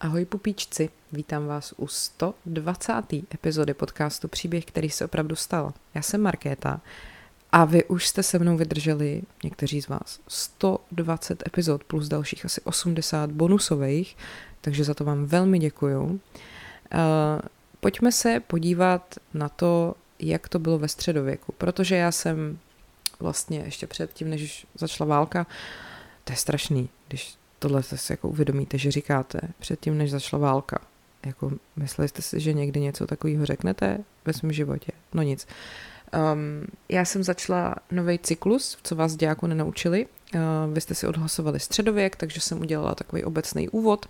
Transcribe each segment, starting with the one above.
Ahoj pupíčci, vítám vás u 120. epizody podcastu Příběh, který se opravdu stal. Já jsem Markéta a vy už jste se mnou vydrželi, někteří z vás, 120 epizod plus dalších asi 80 bonusových, takže za to vám velmi děkuju. Uh, pojďme se podívat na to, jak to bylo ve středověku, protože já jsem vlastně ještě předtím, než začala válka, to je strašný, když tohle si jako uvědomíte, že říkáte předtím, než začala válka. Jako, mysleli jste si, že někdy něco takového řeknete ve svém životě? No nic. Um, já jsem začala nový cyklus, co vás dějáku nenaučili. Uh, vy jste si odhlasovali středověk, takže jsem udělala takový obecný úvod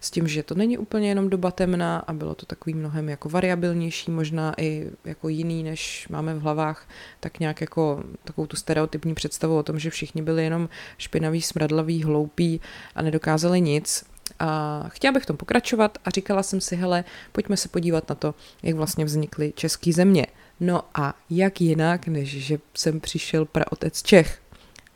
s tím, že to není úplně jenom doba temna a bylo to takový mnohem jako variabilnější, možná i jako jiný, než máme v hlavách, tak nějak jako takovou tu stereotypní představu o tom, že všichni byli jenom špinaví, smradlaví, hloupí a nedokázali nic. A chtěla bych v tom pokračovat a říkala jsem si, hele, pojďme se podívat na to, jak vlastně vznikly české země. No a jak jinak, než že jsem přišel praotec Čech.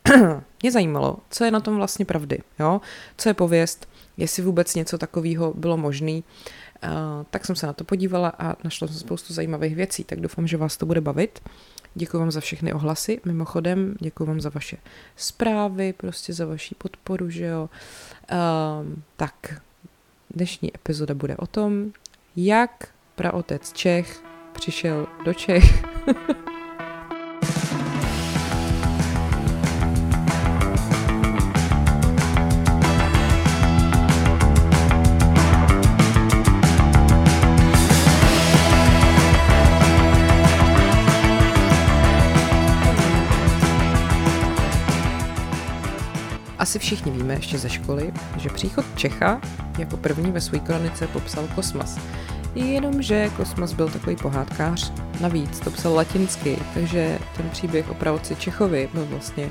Mě zajímalo, co je na tom vlastně pravdy, jo? co je pověst, jestli vůbec něco takového bylo možné. Uh, tak jsem se na to podívala a našla jsem spoustu zajímavých věcí, tak doufám, že vás to bude bavit. Děkuji vám za všechny ohlasy, mimochodem děkuji vám za vaše zprávy, prostě za vaši podporu, že jo. Uh, tak, dnešní epizoda bude o tom, jak praotec Čech přišel do Čech. všichni víme ještě ze školy, že příchod Čecha jako první ve své kronice popsal kosmas. Jenomže Kosmas byl takový pohádkář. Navíc to psal latinsky, takže ten příběh o pravci Čechovi byl vlastně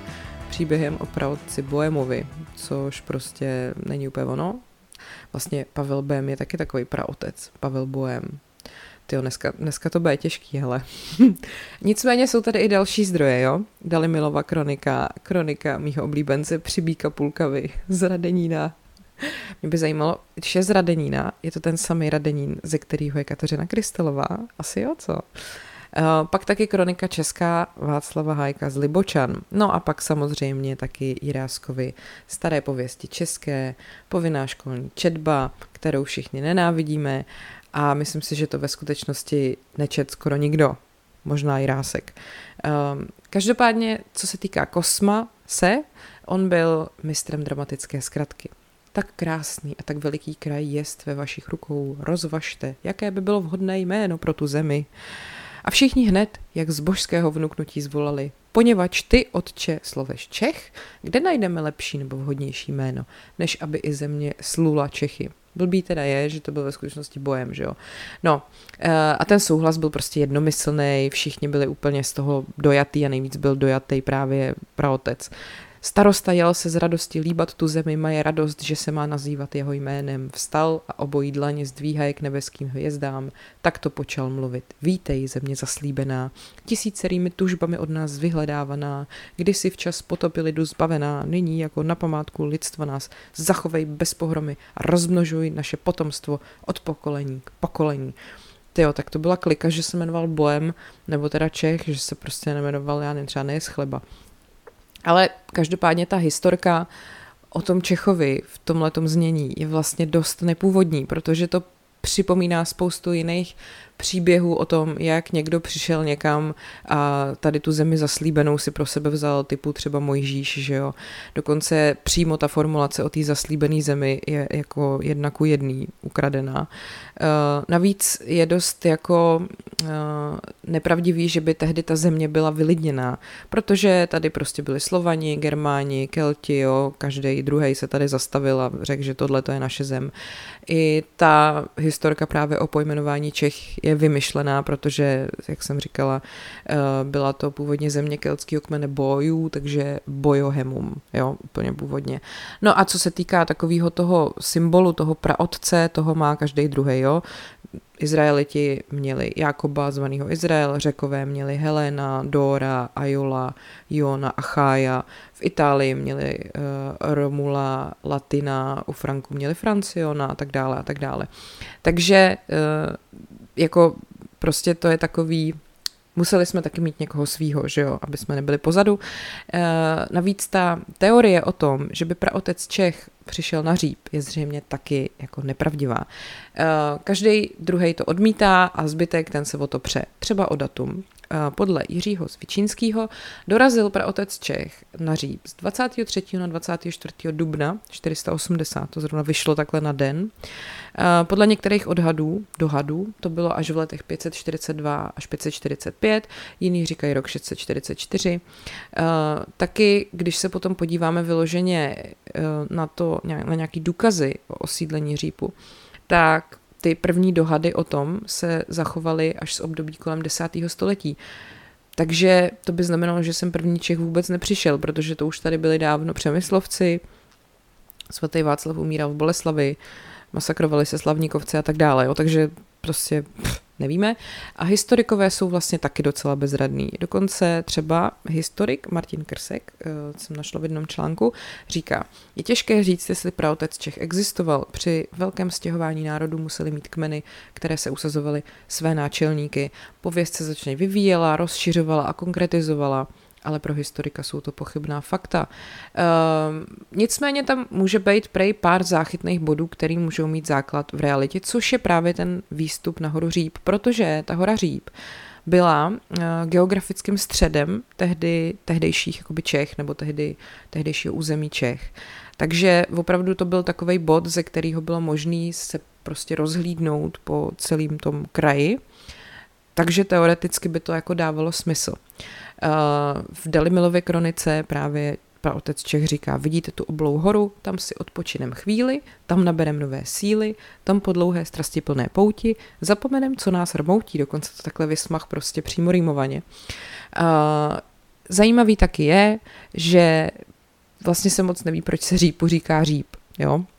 příběhem o pravci Bohemovi, což prostě není úplně ono. Vlastně Pavel Bém je taky takový praotec, Pavel Bohem. Ty dneska, dneska to bude těžký, hele. Nicméně jsou tady i další zdroje, jo. Dali Milova kronika, kronika mýho oblíbence Přibíka Pulkavy z Radenína, mě by zajímalo, je z Radenína, je to ten samý Radenín, ze kterého je Kateřina Krystelová? Asi jo, co? Uh, pak taky kronika česká Václava Hajka z Libočan. No a pak samozřejmě taky Jiráskovi staré pověsti české, povinná školní četba, kterou všichni nenávidíme a myslím si, že to ve skutečnosti nečet skoro nikdo. Možná Jirásek. Uh, každopádně, co se týká Kosma, se, on byl mistrem dramatické zkratky. Tak krásný a tak veliký kraj jest ve vašich rukou, rozvažte, jaké by bylo vhodné jméno pro tu zemi. A všichni hned, jak z božského vnuknutí zvolali, poněvadž ty, otče, sloveš Čech, kde najdeme lepší nebo vhodnější jméno, než aby i země slula Čechy. Blbý teda je, že to byl ve skutečnosti bojem, že jo. No eh, a ten souhlas byl prostě jednomyslný, všichni byli úplně z toho dojatý a nejvíc byl dojatý právě praotec. Starosta jel se z radosti líbat tu zemi, má je radost, že se má nazývat jeho jménem. Vstal a obojí dlaně zdvíhaje k nebeským hvězdám. Tak to počal mluvit. Vítej, země zaslíbená, tisícerými tužbami od nás vyhledávaná, kdysi včas potopy lidu zbavená, nyní jako na památku lidstva nás zachovej bez pohromy a rozmnožuj naše potomstvo od pokolení k pokolení. Jo, tak to byla klika, že se jmenoval Boem, nebo teda Čech, že se prostě nemenoval, já nevím, třeba nejes chleba. Ale každopádně ta historka o tom Čechovi v tomhletom znění je vlastně dost nepůvodní, protože to připomíná spoustu jiných příběhů o tom, jak někdo přišel někam a tady tu zemi zaslíbenou si pro sebe vzal, typu třeba Mojžíš, že jo. Dokonce přímo ta formulace o té zaslíbené zemi je jako jedna ku jedný ukradená. Uh, navíc je dost jako uh, nepravdivý, že by tehdy ta země byla vylidněná, protože tady prostě byli Slovani, Germáni, Kelti, jo, každý druhý se tady zastavil a řekl, že tohle to je naše zem. I ta historka právě o pojmenování Čech je vymyšlená, protože, jak jsem říkala, eh, byla to původně země keltského kmene bojů, takže bojohemum, jo, úplně původně. No a co se týká takového toho symbolu, toho praotce, toho má každý druhý, jo. Izraeliti měli Jakoba, zvaného Izrael, Řekové měli Helena, Dora, Ajola, Jona, Achája, v Itálii měli uh, Romula, Latina, u Franku měli Franciona a tak dále a tak dále. Takže uh, jako prostě to je takový museli jsme taky mít někoho svýho, že jo, aby jsme nebyli pozadu. E, navíc ta teorie o tom, že by praotec Čech přišel na říp, je zřejmě taky jako nepravdivá. E, každý druhý to odmítá a zbytek ten se o to pře. Třeba o datum. Podle Jiřího Svičínského dorazil praotec Čech na Říp z 23. na 24. dubna 480, to zrovna vyšlo takhle na den. Podle některých odhadů, dohadů, to bylo až v letech 542 až 545, jiní říkají rok 644. Taky, když se potom podíváme vyloženě na to, na nějaký důkazy o osídlení Řípu, tak ty první dohady o tom se zachovaly až z období kolem desátého století. Takže to by znamenalo, že jsem první Čech vůbec nepřišel, protože to už tady byli dávno přemyslovci, svatý Václav umíral v Boleslavi, masakrovali se slavníkovci a tak dále. Jo. Takže prostě pff, nevíme. A historikové jsou vlastně taky docela bezradní. Dokonce třeba historik Martin Krsek, eh, jsem našla v jednom článku, říká, je těžké říct, jestli praotec Čech existoval. Při velkém stěhování národů museli mít kmeny, které se usazovaly své náčelníky. Pověst se začne vyvíjela, rozšiřovala a konkretizovala ale pro historika jsou to pochybná fakta. E, nicméně tam může být prej pár záchytných bodů, který můžou mít základ v realitě, což je právě ten výstup na horu Říp, protože ta hora Říp byla e, geografickým středem tehdy, tehdejších jakoby Čech nebo tehdy, tehdejšího území Čech. Takže opravdu to byl takový bod, ze kterého bylo možné se prostě rozhlídnout po celém tom kraji. Takže teoreticky by to jako dávalo smysl. Eh, v Delimilově kronice právě otec Čech říká, vidíte tu oblou horu, tam si odpočinem chvíli, tam naberem nové síly, tam po dlouhé plné pouti, zapomenem, co nás rmoutí, dokonce to takhle vysmach prostě přímo rýmovaně. Uh, zajímavý taky je, že vlastně se moc neví, proč se řípu říká říp, jo, Eh,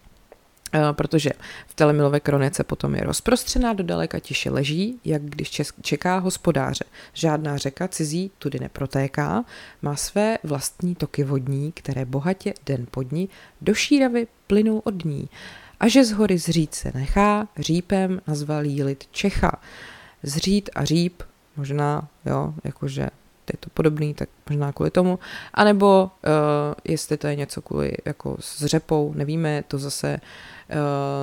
protože v telemilové kronice potom je rozprostřená do daleka tiše leží, jak když čeká hospodáře. Žádná řeka cizí tudy neprotéká, má své vlastní toky vodní, které bohatě den pod ní do šíravy plynou od ní. A že z hory zřít se nechá, řípem nazval jí lid Čecha. Zřít a říp, možná, jo, jakože je to podobný, tak možná kvůli tomu. A nebo uh, jestli to je něco kvůli jako s řepou, nevíme, to zase uh,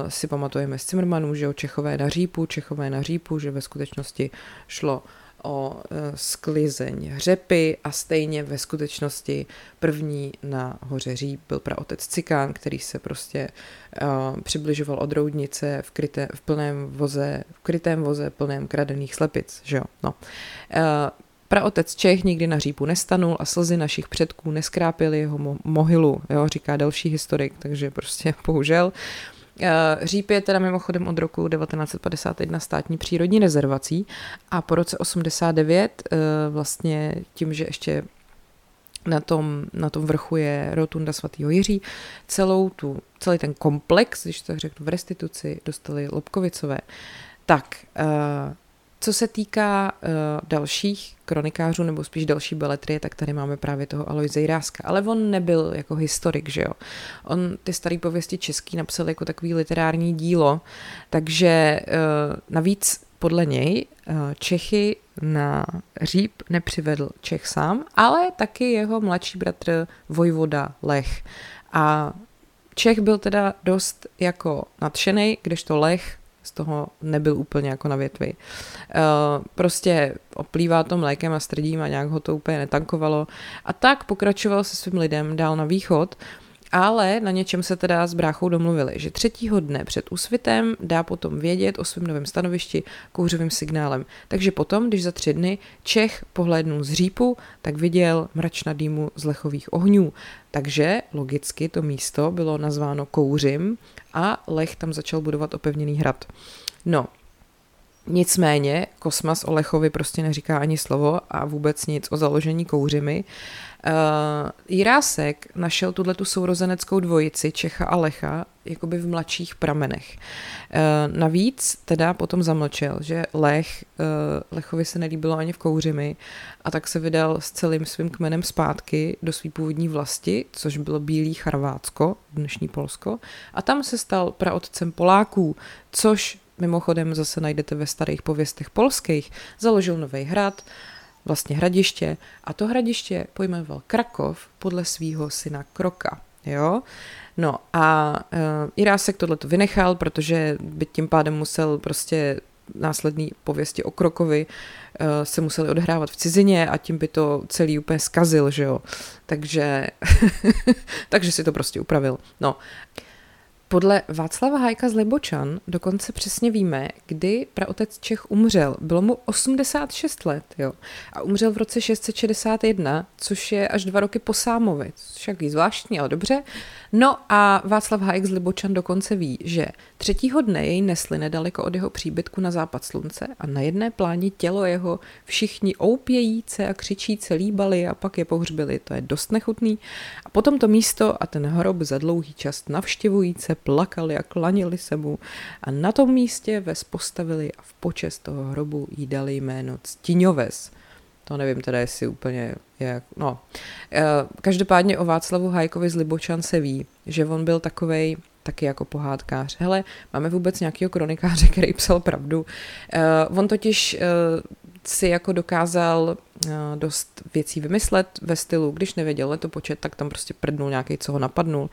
si pamatujeme z Cimrmanů, že o Čechové na řípu, Čechové na řípu, že ve skutečnosti šlo o uh, sklizeň řepy a stejně ve skutečnosti první na hoře Říp byl praotec Cikán, který se prostě uh, přibližoval od Roudnice v, kryté, v plném voze, v krytém voze plném kradených slepic, že jo, no. Uh, Praotec Čech nikdy na řípu nestanul a slzy našich předků neskrápily jeho mo- mohylu, jo, říká další historik, takže prostě bohužel. Eh, říp je teda mimochodem od roku 1951 státní přírodní rezervací a po roce 89 eh, vlastně tím, že ještě na tom, na tom vrchu je rotunda svatého Jiří. Celou tu, celý ten komplex, když to řeknu v restituci, dostali Lobkovicové. Tak, uh, co se týká uh, dalších kronikářů, nebo spíš další beletrie, tak tady máme právě toho Alojze Jiráska. Ale on nebyl jako historik, že jo. On ty staré pověsti český napsal jako takový literární dílo, takže uh, navíc podle něj uh, Čechy na Říp nepřivedl Čech sám, ale taky jeho mladší bratr Vojvoda Lech. A Čech byl teda dost jako nadšený, kdežto Lech z toho nebyl úplně jako na větvi. Eh, prostě oplývá to mlékem a strdím a nějak ho to úplně netankovalo. A tak pokračoval se svým lidem dál na východ, ale na něčem se teda s bráchou domluvili, že třetího dne před úsvitem dá potom vědět o svém novém stanovišti kouřovým signálem. Takže potom, když za tři dny Čech pohlédnul z řípu, tak viděl mračna dýmu z lechových ohňů. Takže logicky to místo bylo nazváno Kouřim a Lech tam začal budovat opevněný hrad. No, Nicméně Kosmas Olechovi prostě neříká ani slovo a vůbec nic o založení kouřimy. Uh, Jirásek našel tuhle tu sourozeneckou dvojici Čecha a Lecha jakoby v mladších pramenech. Uh, navíc teda potom zamlčel, že Lech, uh, Lechovi se nelíbilo ani v kouřimi a tak se vydal s celým svým kmenem zpátky do své původní vlasti, což bylo Bílý Charvátsko, dnešní Polsko, a tam se stal praotcem Poláků, což mimochodem zase najdete ve starých pověstech polských, založil nový hrad, vlastně hradiště a to hradiště pojmenoval Krakov podle svého syna Kroka. Jo? No a uh, Irásek tohle to vynechal, protože by tím pádem musel prostě následný pověsti o Krokovi uh, se museli odhrávat v cizině a tím by to celý úplně zkazil, že jo. Takže, takže si to prostě upravil. No podle Václava Hajka z Libočan dokonce přesně víme, kdy praotec Čech umřel. Bylo mu 86 let, jo. A umřel v roce 661, což je až dva roky po Sámovi, což je zvláštní, ale dobře. No a Václav Hajek z Libočan dokonce ví, že třetího dne jej nesli nedaleko od jeho příbytku na západ slunce a na jedné pláni tělo jeho všichni oupějíce a křičíce líbali a pak je pohřbili. To je dost nechutný. A potom to místo a ten hrob za dlouhý čas navštěvujíce plakali a klanili se mu a na tom místě ves postavili a v počest toho hrobu jí dali jméno Ctiňoves. To nevím teda, jestli úplně jak, no. E, každopádně o Václavu Hajkovi z Libočan se ví, že on byl takovej taky jako pohádkář. Hele, máme vůbec nějakého kronikáře, který psal pravdu. Uh, on totiž uh, si jako dokázal uh, dost věcí vymyslet ve stylu, když nevěděl letopočet, tak tam prostě prdnul nějaký, co ho napadnul.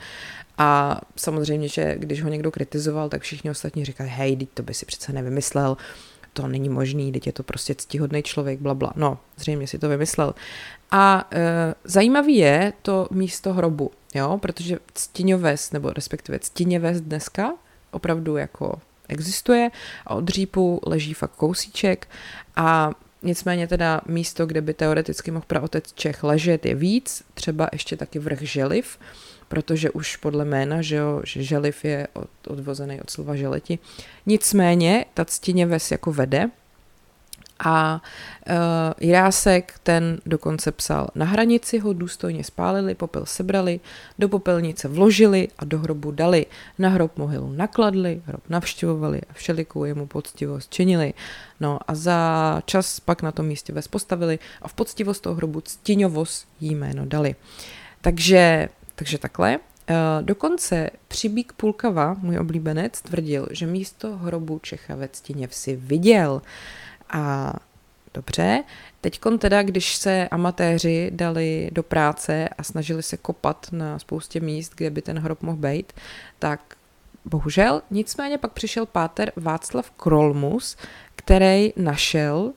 A samozřejmě, že když ho někdo kritizoval, tak všichni ostatní říkali, hej, to by si přece nevymyslel, to není možný, teď je to prostě ctihodný člověk, bla, bla. No, zřejmě si to vymyslel. A e, zajímavý je to místo hrobu, jo, protože Ctiňoves, nebo respektive Ctiněves dneska opravdu jako existuje a od dřípu leží fakt kousíček a Nicméně teda místo, kde by teoreticky mohl praotec Čech ležet, je víc, třeba ještě taky vrch Želiv, protože už podle jména, že, jo, že želiv je od, odvozený od slova želeti. Nicméně ta ctině ves jako vede a uh, Jirásek ten dokonce psal, na hranici ho důstojně spálili, popel sebrali, do popelnice vložili a do hrobu dali. Na hrob mohylu nakladli, hrob navštěvovali a všelikou jemu poctivost činili. No a za čas pak na tom místě ves postavili a v poctivost toho hrobu ctiňovos jí jméno dali. Takže takže takhle. Eh, dokonce Přibík Pulkava, můj oblíbenec, tvrdil, že místo hrobu Čecha ve Ctině vsi viděl. A dobře, teď teda, když se amatéři dali do práce a snažili se kopat na spoustě míst, kde by ten hrob mohl být, tak bohužel, nicméně pak přišel páter Václav Krolmus, který našel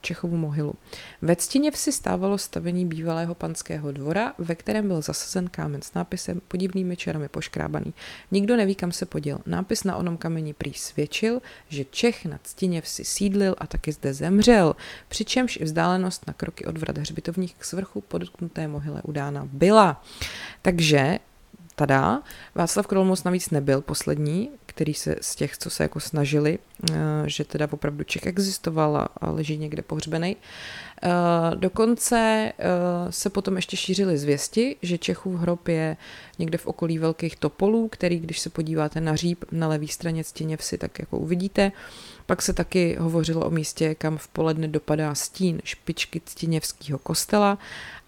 Čechovu mohylu. Ve Ctině vsi stávalo stavení bývalého panského dvora, ve kterém byl zasazen kámen s nápisem podivnými čarami poškrábaný. Nikdo neví, kam se poděl. Nápis na onom kameni prý svědčil, že Čech na Ctině vsi sídlil a taky zde zemřel, přičemž i vzdálenost na kroky od vrat hřbitovních k svrchu podotknuté mohyle udána byla. Takže tada. Václav Krolmus navíc nebyl poslední, který se z těch, co se jako snažili, eh, že teda opravdu Čech existoval a leží někde pohřbený. Eh, dokonce eh, se potom ještě šířily zvěsti, že Čechův hrob je někde v okolí velkých topolů, který, když se podíváte na říp na levé straně stěně vsi, tak jako uvidíte. Pak se taky hovořilo o místě, kam v poledne dopadá stín špičky Ctiněvského kostela,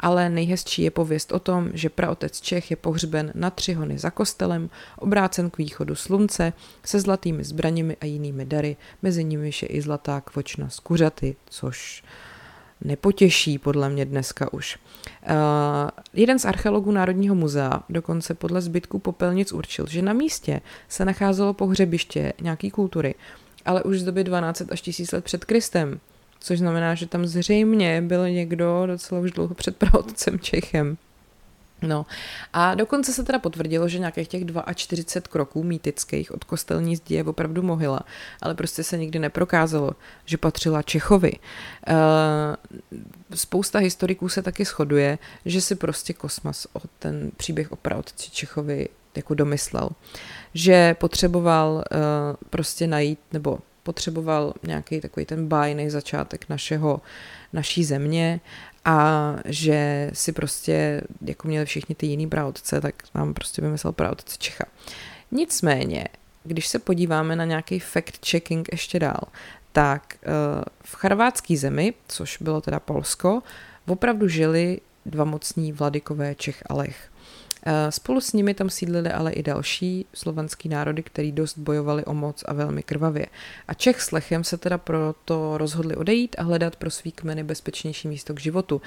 ale nejhezčí je pověst o tom, že praotec Čech je pohřben na tři hony za kostelem, obrácen k východu slunce, se zlatými zbraněmi a jinými dary, mezi nimi je i zlatá kvočna z kuřaty, což nepotěší podle mě dneska už. Uh, jeden z archeologů Národního muzea dokonce podle zbytků popelnic určil, že na místě se nacházelo pohřebiště nějaký kultury, ale už z doby 12 až 1000 let před Kristem, což znamená, že tam zřejmě byl někdo docela už dlouho před pravodcem Čechem. No a dokonce se teda potvrdilo, že nějakých těch 42 kroků mýtických od kostelní zdi je opravdu mohyla, ale prostě se nikdy neprokázalo, že patřila Čechovi. Uh, spousta historiků se taky shoduje, že si prostě Kosmas o ten příběh o praotci Čechovi jako domyslel. Že potřeboval uh, prostě najít, nebo potřeboval nějaký takový ten bájný začátek našeho, naší země a že si prostě, jako měli všichni ty jiný praotce, tak nám prostě vymyslel praotce Čecha. Nicméně, když se podíváme na nějaký fact-checking ještě dál, tak eh, v charvátské zemi, což bylo teda Polsko, opravdu žili dva mocní vladykové Čech a Lech. Eh, spolu s nimi tam sídlili ale i další slovanský národy, který dost bojovali o moc a velmi krvavě. A Čech s Lechem se teda proto rozhodli odejít a hledat pro svý kmeny bezpečnější místo k životu.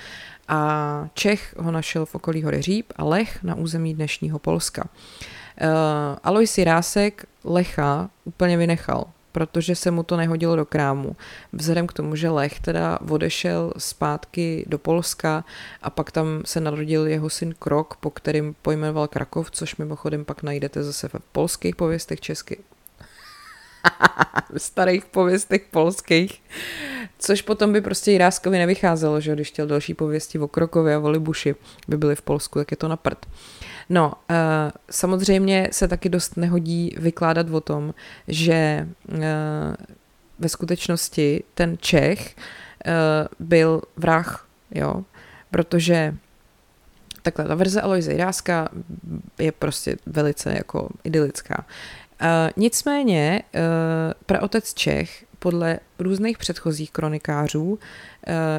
A Čech ho našel v okolí hory Říp a Lech na území dnešního Polska. Uh, Alois Jirásek Lecha úplně vynechal protože se mu to nehodilo do krámu. Vzhledem k tomu, že Lech teda odešel zpátky do Polska a pak tam se narodil jeho syn Krok, po kterým pojmenoval Krakov, což mimochodem pak najdete zase v polských pověstech česky. V starých pověstech polských. Což potom by prostě Jiráskovi nevycházelo, že když chtěl další pověsti o Krokově a o Libuši by byly v Polsku, tak je to na prd. No, uh, samozřejmě se taky dost nehodí vykládat o tom, že uh, ve skutečnosti ten Čech uh, byl vrah, jo, protože takhle, ta verze Aloise Jiráska je prostě velice jako idylická. Nicméně uh, praotec Čech podle různých předchozích kronikářů uh,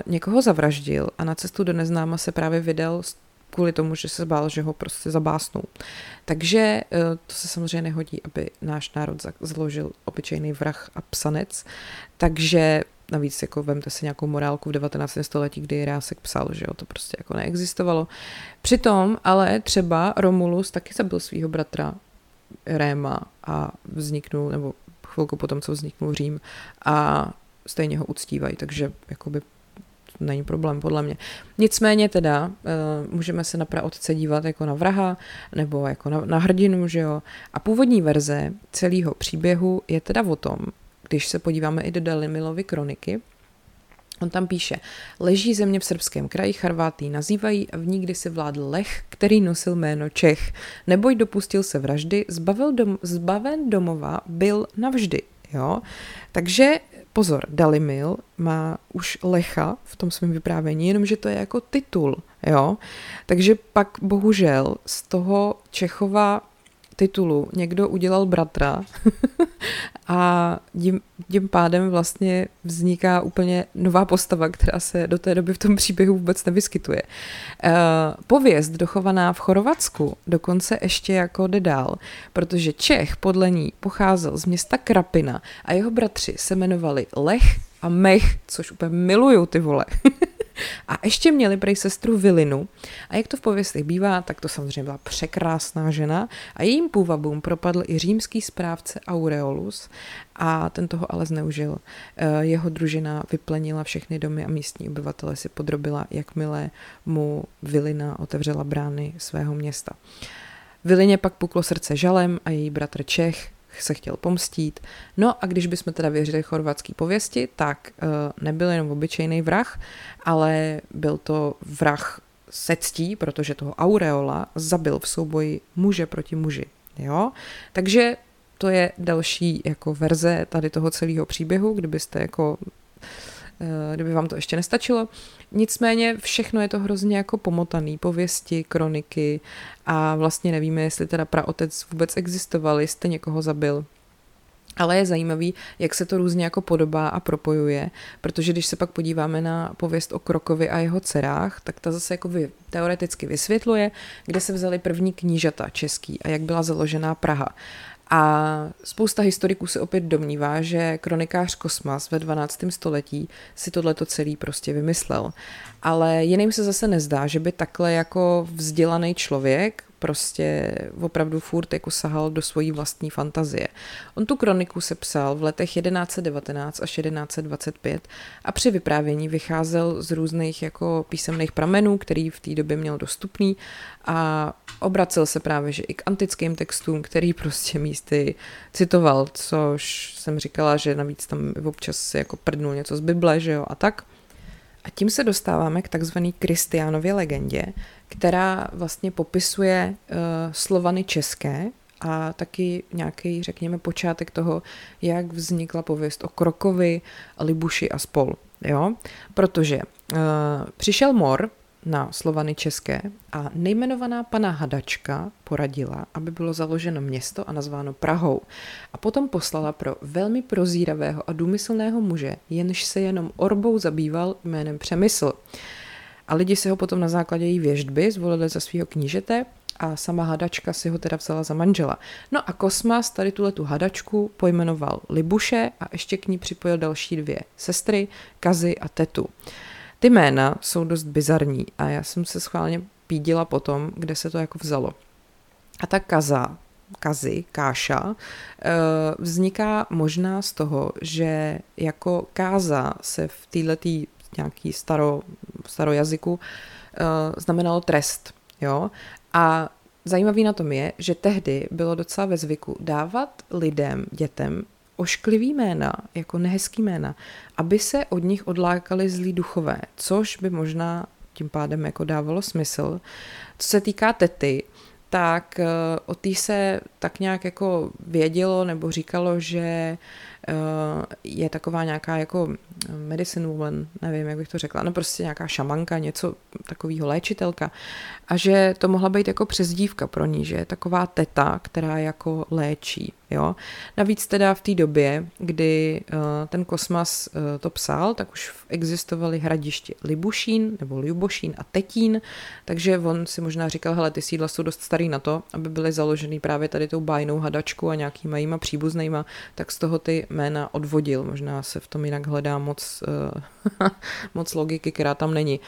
někoho zavraždil a na cestu do neznáma se právě vydal kvůli tomu, že se bál, že ho prostě zabásnou. Takže eh, to se samozřejmě nehodí, aby náš národ zložil obyčejný vrah a psanec, takže navíc jako vemte si nějakou morálku v 19. století, kdy Rásek psal, že jo, to prostě jako neexistovalo. Přitom ale třeba Romulus taky zabil svého bratra Réma a vzniknul, nebo chvilku potom, co vzniknul Řím a stejně ho uctívají, takže jakoby není problém podle mě. Nicméně teda uh, můžeme se na praotce dívat jako na vraha nebo jako na, na hrdinu, že jo. A původní verze celého příběhu je teda o tom, když se podíváme i do Dalimilovy kroniky, On tam píše, leží země v srbském kraji, Charvátý nazývají a v ní kdysi vládl Lech, který nosil jméno Čech. Neboj dopustil se vraždy, zbavil dom, zbaven domova byl navždy. Jo? Takže pozor, Dalimil má už Lecha v tom svém vyprávění, jenomže to je jako titul, jo. Takže pak bohužel z toho Čechova titulu někdo udělal bratra a tím, tím pádem vlastně vzniká úplně nová postava, která se do té doby v tom příběhu vůbec nevyskytuje. Uh, pověst dochovaná v Chorvatsku dokonce ještě jako jde dál, protože Čech podle ní pocházel z města Krapina a jeho bratři se jmenovali Lech a Mech, což úplně miluju ty vole. A ještě měli prej sestru Vilinu. A jak to v pověstech bývá, tak to samozřejmě byla překrásná žena a jejím půvabům propadl i římský správce Aureolus a ten toho ale zneužil. Eh, jeho družina vyplenila všechny domy a místní obyvatele si podrobila, jakmile mu Vilina otevřela brány svého města. Vilině pak puklo srdce žalem a její bratr Čech se chtěl pomstít. No a když bychom teda věřili chorvatský pověsti, tak uh, nebyl jenom obyčejný vrah, ale byl to vrah se ctí, protože toho Aureola zabil v souboji muže proti muži. Jo? Takže to je další jako verze tady toho celého příběhu, kdybyste jako Eh, kdyby vám to ještě nestačilo. Nicméně všechno je to hrozně jako pomotaný, pověsti, kroniky a vlastně nevíme, jestli teda praotec vůbec existoval, jestli někoho zabil. Ale je zajímavý, jak se to různě jako podobá a propojuje, protože když se pak podíváme na pověst o Krokovi a jeho dcerách, tak ta zase jako vy, teoreticky vysvětluje, kde se vzali první knížata český a jak byla založená Praha. A spousta historiků se opět domnívá, že kronikář Kosmas ve 12. století si tohleto celý prostě vymyslel. Ale jiným se zase nezdá, že by takhle jako vzdělaný člověk prostě opravdu furt jako sahal do svojí vlastní fantazie. On tu kroniku se psal v letech 1119 až 1125 a při vyprávění vycházel z různých jako písemných pramenů, který v té době měl dostupný a obracel se právě že i k antickým textům, který prostě místy citoval, což jsem říkala, že navíc tam občas jako prdnul něco z Bible, že jo, a tak. A tím se dostáváme k takzvané Kristiánově legendě, která vlastně popisuje uh, Slovany české a taky nějaký, řekněme, počátek toho, jak vznikla pověst o Krokovi, Libuši a spol. Jo? Protože uh, přišel mor na Slovany české a nejmenovaná pana Hadačka poradila, aby bylo založeno město a nazváno Prahou. A potom poslala pro velmi prozíravého a důmyslného muže, jenž se jenom orbou zabýval jménem Přemysl. A lidi si ho potom na základě její věždby zvolili za svého knížete a sama hadačka si ho teda vzala za manžela. No a Kosmas tady tuhle tu hadačku pojmenoval Libuše a ještě k ní připojil další dvě sestry, Kazy a Tetu. Ty jména jsou dost bizarní a já jsem se schválně pídila potom, kde se to jako vzalo. A ta Kaza, Kazy, Káša, eh, vzniká možná z toho, že jako káza se v této nějaký staro, starojazyku eh, znamenalo trest. Jo? A zajímavý na tom je, že tehdy bylo docela ve zvyku dávat lidem, dětem, ošklivý jména, jako nehezký jména, aby se od nich odlákali zlí duchové, což by možná tím pádem jako dávalo smysl. Co se týká tety, tak eh, o té se tak nějak jako vědělo nebo říkalo, že Eh, je taková nějaká jako medicine woman, nevím, jak bych to řekla, no prostě nějaká šamanka, něco takového léčitelka a že to mohla být jako přezdívka pro ní, že je taková teta, která jako léčí. Jo? Navíc teda v té době, kdy uh, ten kosmas uh, to psal, tak už existovaly hradiště Libušín nebo Liubošín a Tetín, takže on si možná říkal, hele, ty sídla jsou dost starý na to, aby byly založeny právě tady tou bájnou hadačku a nějakýma jíma příbuznýma, tak z toho ty jména odvodil. Možná se v tom jinak hledá moc, uh, moc logiky, která tam není.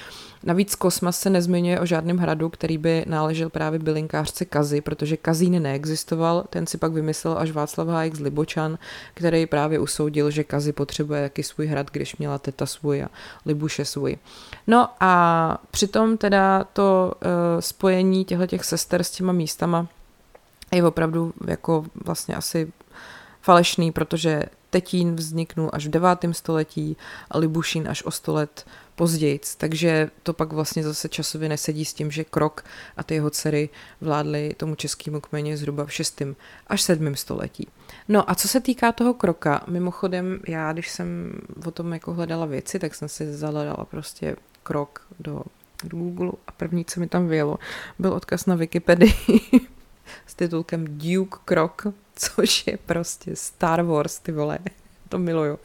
Navíc Kosmas se nezmiňuje o žádném hradu, který by náležel právě bylinkářce Kazy, protože Kazín neexistoval, ten si pak vymyslel až Václav Hájek z Libočan, který právě usoudil, že Kazy potřebuje jaký svůj hrad, když měla teta svůj a Libuše svůj. No a přitom teda to uh, spojení těchto těch sester s těma místama je opravdu jako vlastně asi falešný, protože Tetín vzniknul až v 9. století a Libušín až o 100 let později. Takže to pak vlastně zase časově nesedí s tím, že Krok a ty jeho dcery vládly tomu českému kmeni zhruba v 6. až 7. století. No a co se týká toho Kroka, mimochodem já, když jsem o tom jako hledala věci, tak jsem si zahledala prostě Krok do Google a první, co mi tam vyjelo, byl odkaz na Wikipedii s titulkem Duke Krok, což je prostě Star Wars, ty vole, to miluju.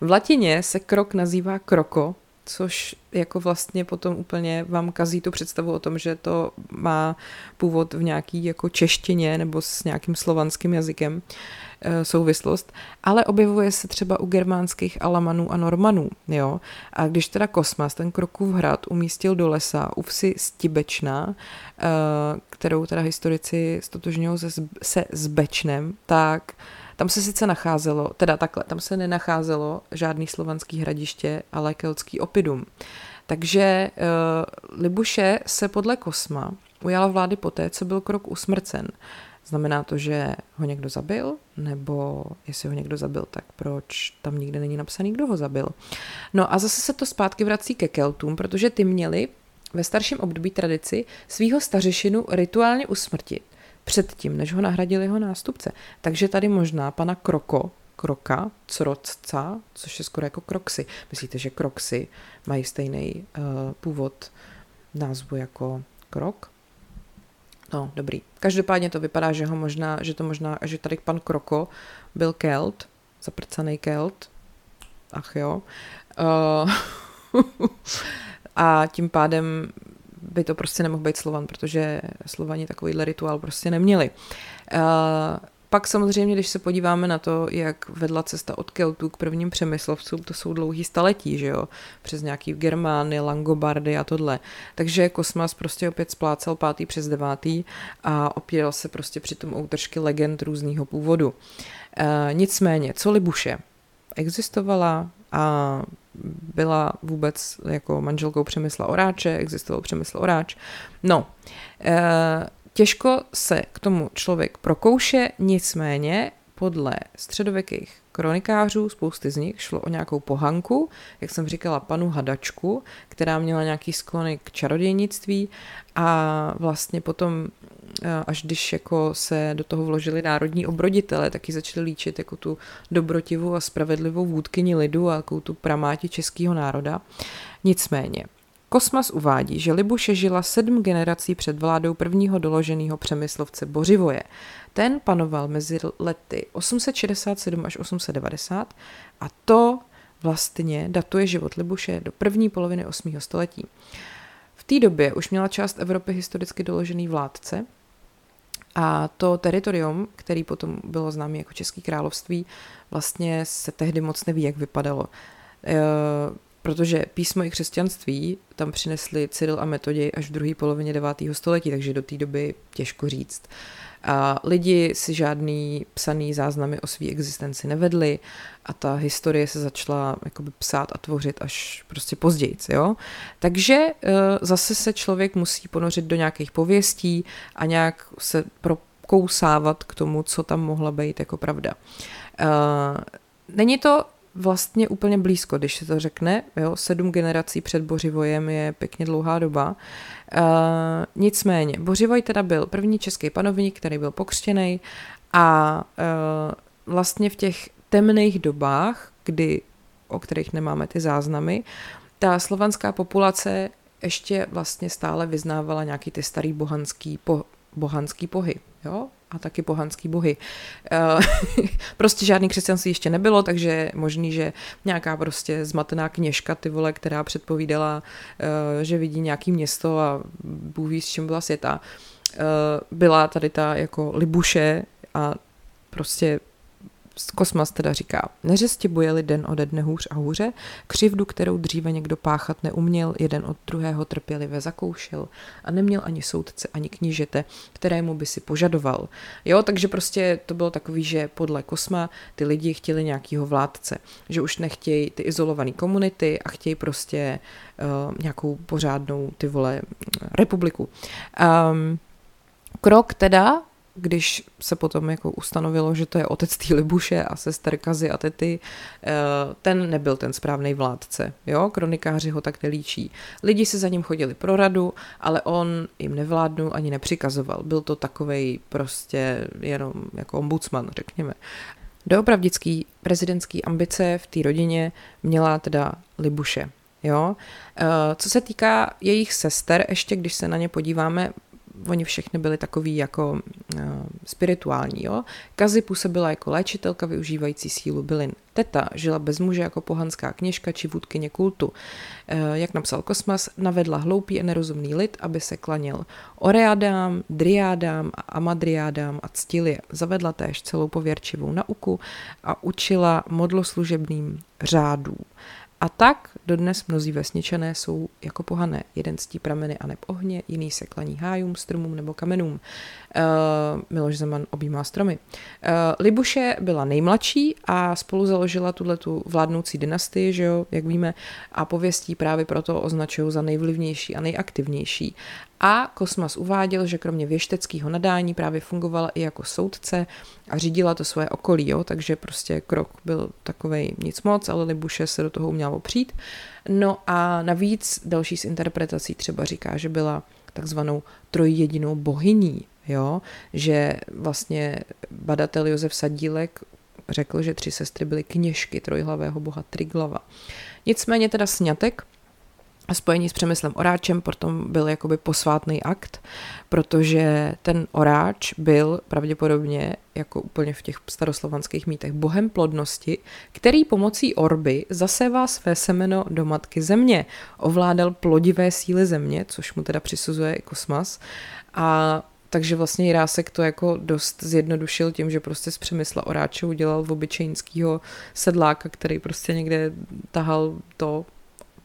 V latině se krok nazývá kroko, což jako vlastně potom úplně vám kazí tu představu o tom, že to má původ v nějaký jako češtině nebo s nějakým slovanským jazykem e, souvislost, ale objevuje se třeba u germánských Alamanů a Normanů, jo. A když teda Kosmas ten Krokův hrad umístil do lesa u vsi Stibečna, e, kterou teda historici stotožňují se, se s Bečnem, tak tam se sice nacházelo, teda takhle, tam se nenacházelo žádný slovanský hradiště, ale keltský opidum. Takže uh, Libuše se podle Kosma ujala vlády poté, co byl krok usmrcen. Znamená to, že ho někdo zabil? Nebo jestli ho někdo zabil, tak proč tam nikde není napsaný, kdo ho zabil? No a zase se to zpátky vrací ke Keltům, protože ty měli ve starším období tradici svýho stařešinu rituálně usmrtit předtím, než ho nahradil jeho nástupce. Takže tady možná pana Kroko, Kroka, Crocca, což je skoro jako Kroxy. Myslíte, že Kroxy mají stejný uh, původ názvu jako Krok? No, dobrý. Každopádně to vypadá, že ho možná, že to možná, že tady pan byl Kelt, zaprcaný Kelt. Ach jo. Uh, a tím pádem by to prostě nemohl být Slovan, protože Slovani takovýhle rituál prostě neměli. Uh, pak samozřejmě, když se podíváme na to, jak vedla cesta od Keltů k prvním přemyslovcům, to jsou dlouhý staletí, že jo, přes nějaký Germány, Langobardy a tohle. Takže Kosmas prostě opět splácal pátý přes devátý a opíral se prostě přitom o útržky legend různého původu. E, nicméně, co Libuše? Existovala a byla vůbec jako manželkou Přemysla Oráče, existoval Přemysl Oráč. No, e, těžko se k tomu člověk prokouše, nicméně podle středověkých kronikářů, spousty z nich, šlo o nějakou pohanku, jak jsem říkala, panu Hadačku, která měla nějaký sklony k čarodějnictví a vlastně potom až když jako se do toho vložili národní obroditele, taky začali líčit jako tu dobrotivou a spravedlivou vůdkyni lidu a jako tu pramáti českého národa. Nicméně, Kosmas uvádí, že Libuše žila sedm generací před vládou prvního doloženého přemyslovce Bořivoje. Ten panoval mezi lety 867 až 890 a to vlastně datuje život Libuše do první poloviny 8. století. V té době už měla část Evropy historicky doložený vládce a to teritorium, který potom bylo známé jako České království, vlastně se tehdy moc neví, jak vypadalo. Protože písmo i křesťanství tam přinesli Cyril a Metodě až v druhé polovině 9. století, takže do té doby těžko říct. A lidi si žádný psaný záznamy o své existenci nevedli a ta historie se začala jakoby psát a tvořit až prostě později. Jo? Takže uh, zase se člověk musí ponořit do nějakých pověstí a nějak se prokousávat k tomu, co tam mohla být jako pravda. Uh, není to vlastně úplně blízko, když se to řekne. Jo? Sedm generací před Bořivojem je pěkně dlouhá doba. Uh, nicméně, Bořivoj teda byl první český panovník, který byl pokřtěný a uh, vlastně v těch temných dobách, kdy, o kterých nemáme ty záznamy, ta slovanská populace ještě vlastně stále vyznávala nějaký ty starý bohanský, po, bohanský pohy. Jo? a taky pohanský bohy. Eh, prostě žádný křesťanství ještě nebylo, takže možný, že nějaká prostě zmatená kněžka, ty vole, která předpovídala, eh, že vidí nějaký město a Bůh ví, s čím byla světa, eh, byla tady ta jako libuše a prostě Kosmas teda říká, neřesti bojeli den ode dne hůř a hůře, křivdu, kterou dříve někdo páchat neuměl, jeden od druhého trpělivě zakoušel a neměl ani soudce, ani knížete, kterému by si požadoval. Jo, takže prostě to bylo takový, že podle Kosma ty lidi chtěli nějakýho vládce, že už nechtějí ty izolované komunity a chtějí prostě uh, nějakou pořádnou ty vole republiku. Um, krok teda když se potom jako ustanovilo, že to je otec té Libuše a sester Kazy a tety, eh, ten nebyl ten správný vládce. Jo? Kronikáři ho tak nelíčí. Lidi si za ním chodili pro radu, ale on jim nevládnul ani nepřikazoval. Byl to takovej prostě jenom jako ombudsman, řekněme. Doopravdický prezidentský ambice v té rodině měla teda Libuše. Jo? Eh, co se týká jejich sester, ještě když se na ně podíváme oni všechny byli takový jako spirituální. Jo? Kazy působila jako léčitelka využívající sílu bylin. Teta žila bez muže jako pohanská kněžka či vůdkyně kultu. Uh, jak napsal Kosmas, navedla hloupý a nerozumný lid, aby se klanil oreádám, driádám a amadriádám a ctil je. Zavedla též celou pověrčivou nauku a učila modloslužebným řádům. A tak dodnes mnozí vesničané jsou jako pohané. Jeden ctí prameny a neb ohně, jiný se klaní hájům, stromům nebo kamenům. Uh, Miloš Zeman objímá stromy. Uh, Libuše byla nejmladší a spolu založila tuhle tu vládnoucí dynastii, že jo, jak víme, a pověstí právě proto označují za nejvlivnější a nejaktivnější. A Kosmas uváděl, že kromě věšteckého nadání právě fungovala i jako soudce a řídila to svoje okolí, jo? takže prostě krok byl takovej nic moc, ale Libuše se do toho uměla opřít. No a navíc další z interpretací třeba říká, že byla takzvanou trojjedinou bohyní, jo? že vlastně badatel Josef Sadílek řekl, že tři sestry byly kněžky trojhlavého boha Triglava. Nicméně teda snětek spojení s Přemyslem Oráčem potom byl jakoby posvátný akt, protože ten Oráč byl pravděpodobně, jako úplně v těch staroslovanských mýtech, bohem plodnosti, který pomocí orby zasévá své semeno do matky země. Ovládal plodivé síly země, což mu teda přisuzuje i kosmas. A takže vlastně Jirásek to jako dost zjednodušil tím, že prostě z Přemysla Oráče udělal v obyčejnského sedláka, který prostě někde tahal to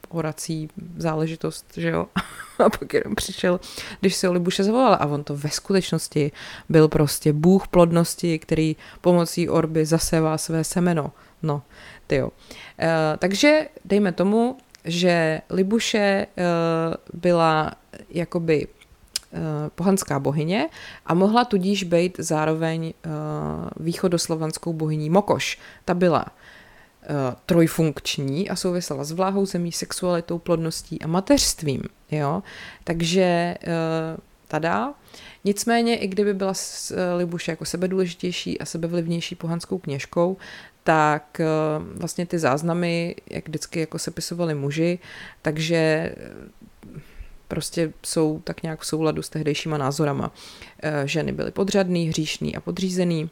horací záležitost, že jo. A pak jenom přišel, když se Libuše zavolal a on to ve skutečnosti byl prostě bůh plodnosti, který pomocí orby zasevá své semeno. No, ty jo. E, takže dejme tomu, že Libuše e, byla jakoby pohanská bohyně a mohla tudíž být zároveň východoslovanskou bohyní Mokoš. Ta byla trojfunkční a souvisela s vláhou zemí, sexualitou, plodností a mateřstvím. Jo? Takže tada. Nicméně, i kdyby byla Libuše jako sebedůležitější a sebevlivnější pohanskou kněžkou, tak vlastně ty záznamy, jak vždycky jako sepisovali muži, takže prostě jsou tak nějak v souladu s tehdejšíma názorama. Eh, ženy byly podřadný, hříšný a podřízený,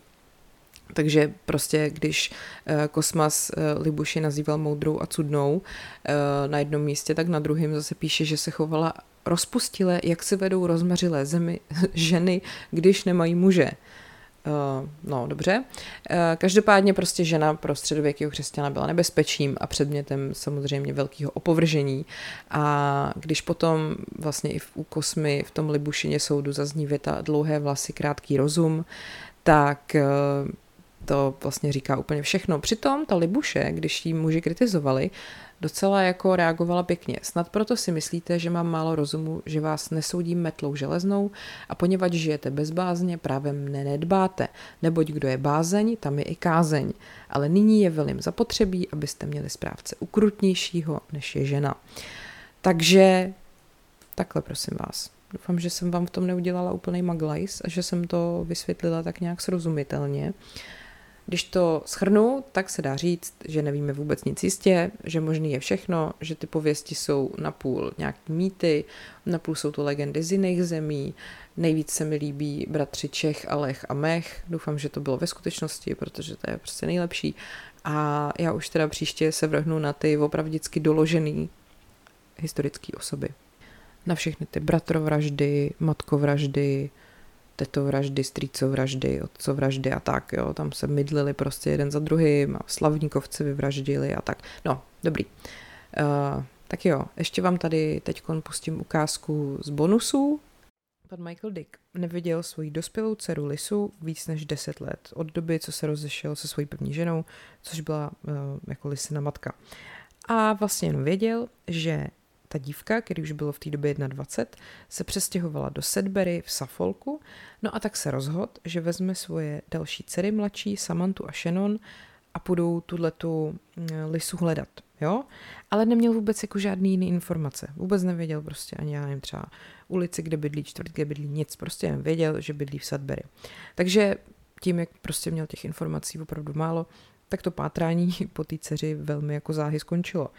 takže prostě, když eh, Kosmas eh, Libuši nazýval moudrou a cudnou na jednom místě, tak na druhém zase píše, že se chovala rozpustile, jak se vedou rozmařilé zemi ženy, když nemají muže. No, dobře. Každopádně prostě žena pro středověkého křesťana byla nebezpečím a předmětem samozřejmě velkého opovržení. A když potom vlastně i u Kosmy v tom Libušině soudu zazní věta dlouhé vlasy, krátký rozum, tak to vlastně říká úplně všechno. Přitom ta Libuše, když jí muži kritizovali, docela jako reagovala pěkně. Snad proto si myslíte, že mám málo rozumu, že vás nesoudím metlou železnou a poněvadž žijete bezbázně, právě mne nedbáte, neboť kdo je bázeň, tam je i kázeň. Ale nyní je velím zapotřebí, abyste měli správce ukrutnějšího, než je žena. Takže takhle prosím vás. Doufám, že jsem vám v tom neudělala úplný maglajs a že jsem to vysvětlila tak nějak srozumitelně. Když to schrnu, tak se dá říct, že nevíme vůbec nic jistě, že možný je všechno, že ty pověsti jsou napůl nějaký mýty, napůl jsou to legendy z jiných zemí. Nejvíc se mi líbí bratři Čech, Alech a Mech. Doufám, že to bylo ve skutečnosti, protože to je prostě nejlepší. A já už teda příště se vrhnu na ty opravdicky doložený historické osoby. Na všechny ty bratrovraždy, matkovraždy, tetovraždy, strýcovraždy, otcovraždy a tak, jo, tam se mydlili prostě jeden za druhým a slavníkovci vyvraždili a tak. No, dobrý. Uh, tak jo, ještě vám tady teď pustím ukázku z bonusů. Pan Michael Dick neviděl svoji dospělou dceru Lisu víc než 10 let, od doby, co se rozešel se svojí první ženou, což byla uh, jako Lisina matka. A vlastně jenom věděl, že ta dívka, který už bylo v té době 21, se přestěhovala do Sedbury v Suffolku, no a tak se rozhodl, že vezme svoje další dcery mladší, Samantu a Shannon, a půjdou tuhletu mm, lisu hledat, jo? Ale neměl vůbec jako žádný jiný informace. Vůbec nevěděl prostě ani, já nevím, třeba ulici, kde bydlí, čtvrt, kde bydlí, nic. Prostě jen věděl, že bydlí v Sudbury. Takže tím, jak prostě měl těch informací opravdu málo, tak to pátrání po té dceři velmi jako záhy skončilo.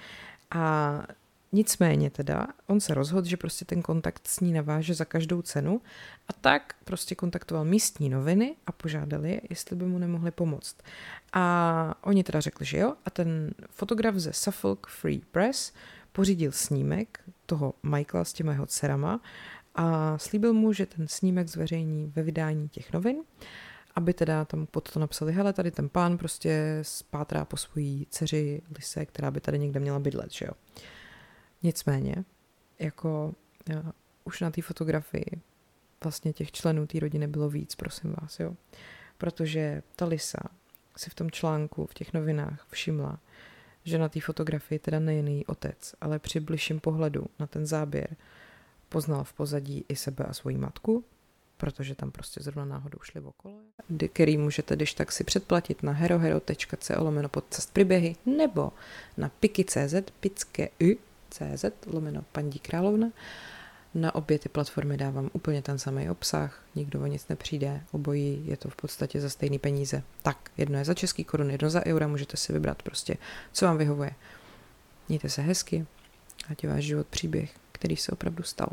A Nicméně teda, on se rozhodl, že prostě ten kontakt s ní naváže za každou cenu a tak prostě kontaktoval místní noviny a požádali je, jestli by mu nemohli pomoct. A oni teda řekli, že jo a ten fotograf ze Suffolk Free Press pořídil snímek toho Michaela s těma jeho dcerama a slíbil mu, že ten snímek zveřejní ve vydání těch novin, aby teda tam pod to napsali, hele, tady ten pán prostě spátrá po svojí dceři Lise, která by tady někde měla bydlet, že jo. Nicméně, jako já, už na té fotografii vlastně těch členů té rodiny bylo víc, prosím vás, jo. Protože ta Lisa si v tom článku, v těch novinách všimla, že na té fotografii teda nejen její otec, ale při bližším pohledu na ten záběr poznal v pozadí i sebe a svoji matku, protože tam prostě zrovna náhodou šli okolo, který můžete když tak si předplatit na herohero.co lomeno podcast příběhy nebo na piky.cz pické cz lomeno paní královna. Na obě ty platformy dávám úplně ten samý obsah, nikdo o nic nepřijde, obojí je to v podstatě za stejný peníze. Tak, jedno je za český korun, jedno za eura, můžete si vybrat prostě, co vám vyhovuje. Mějte se hezky, ať je váš život příběh, který se opravdu stal.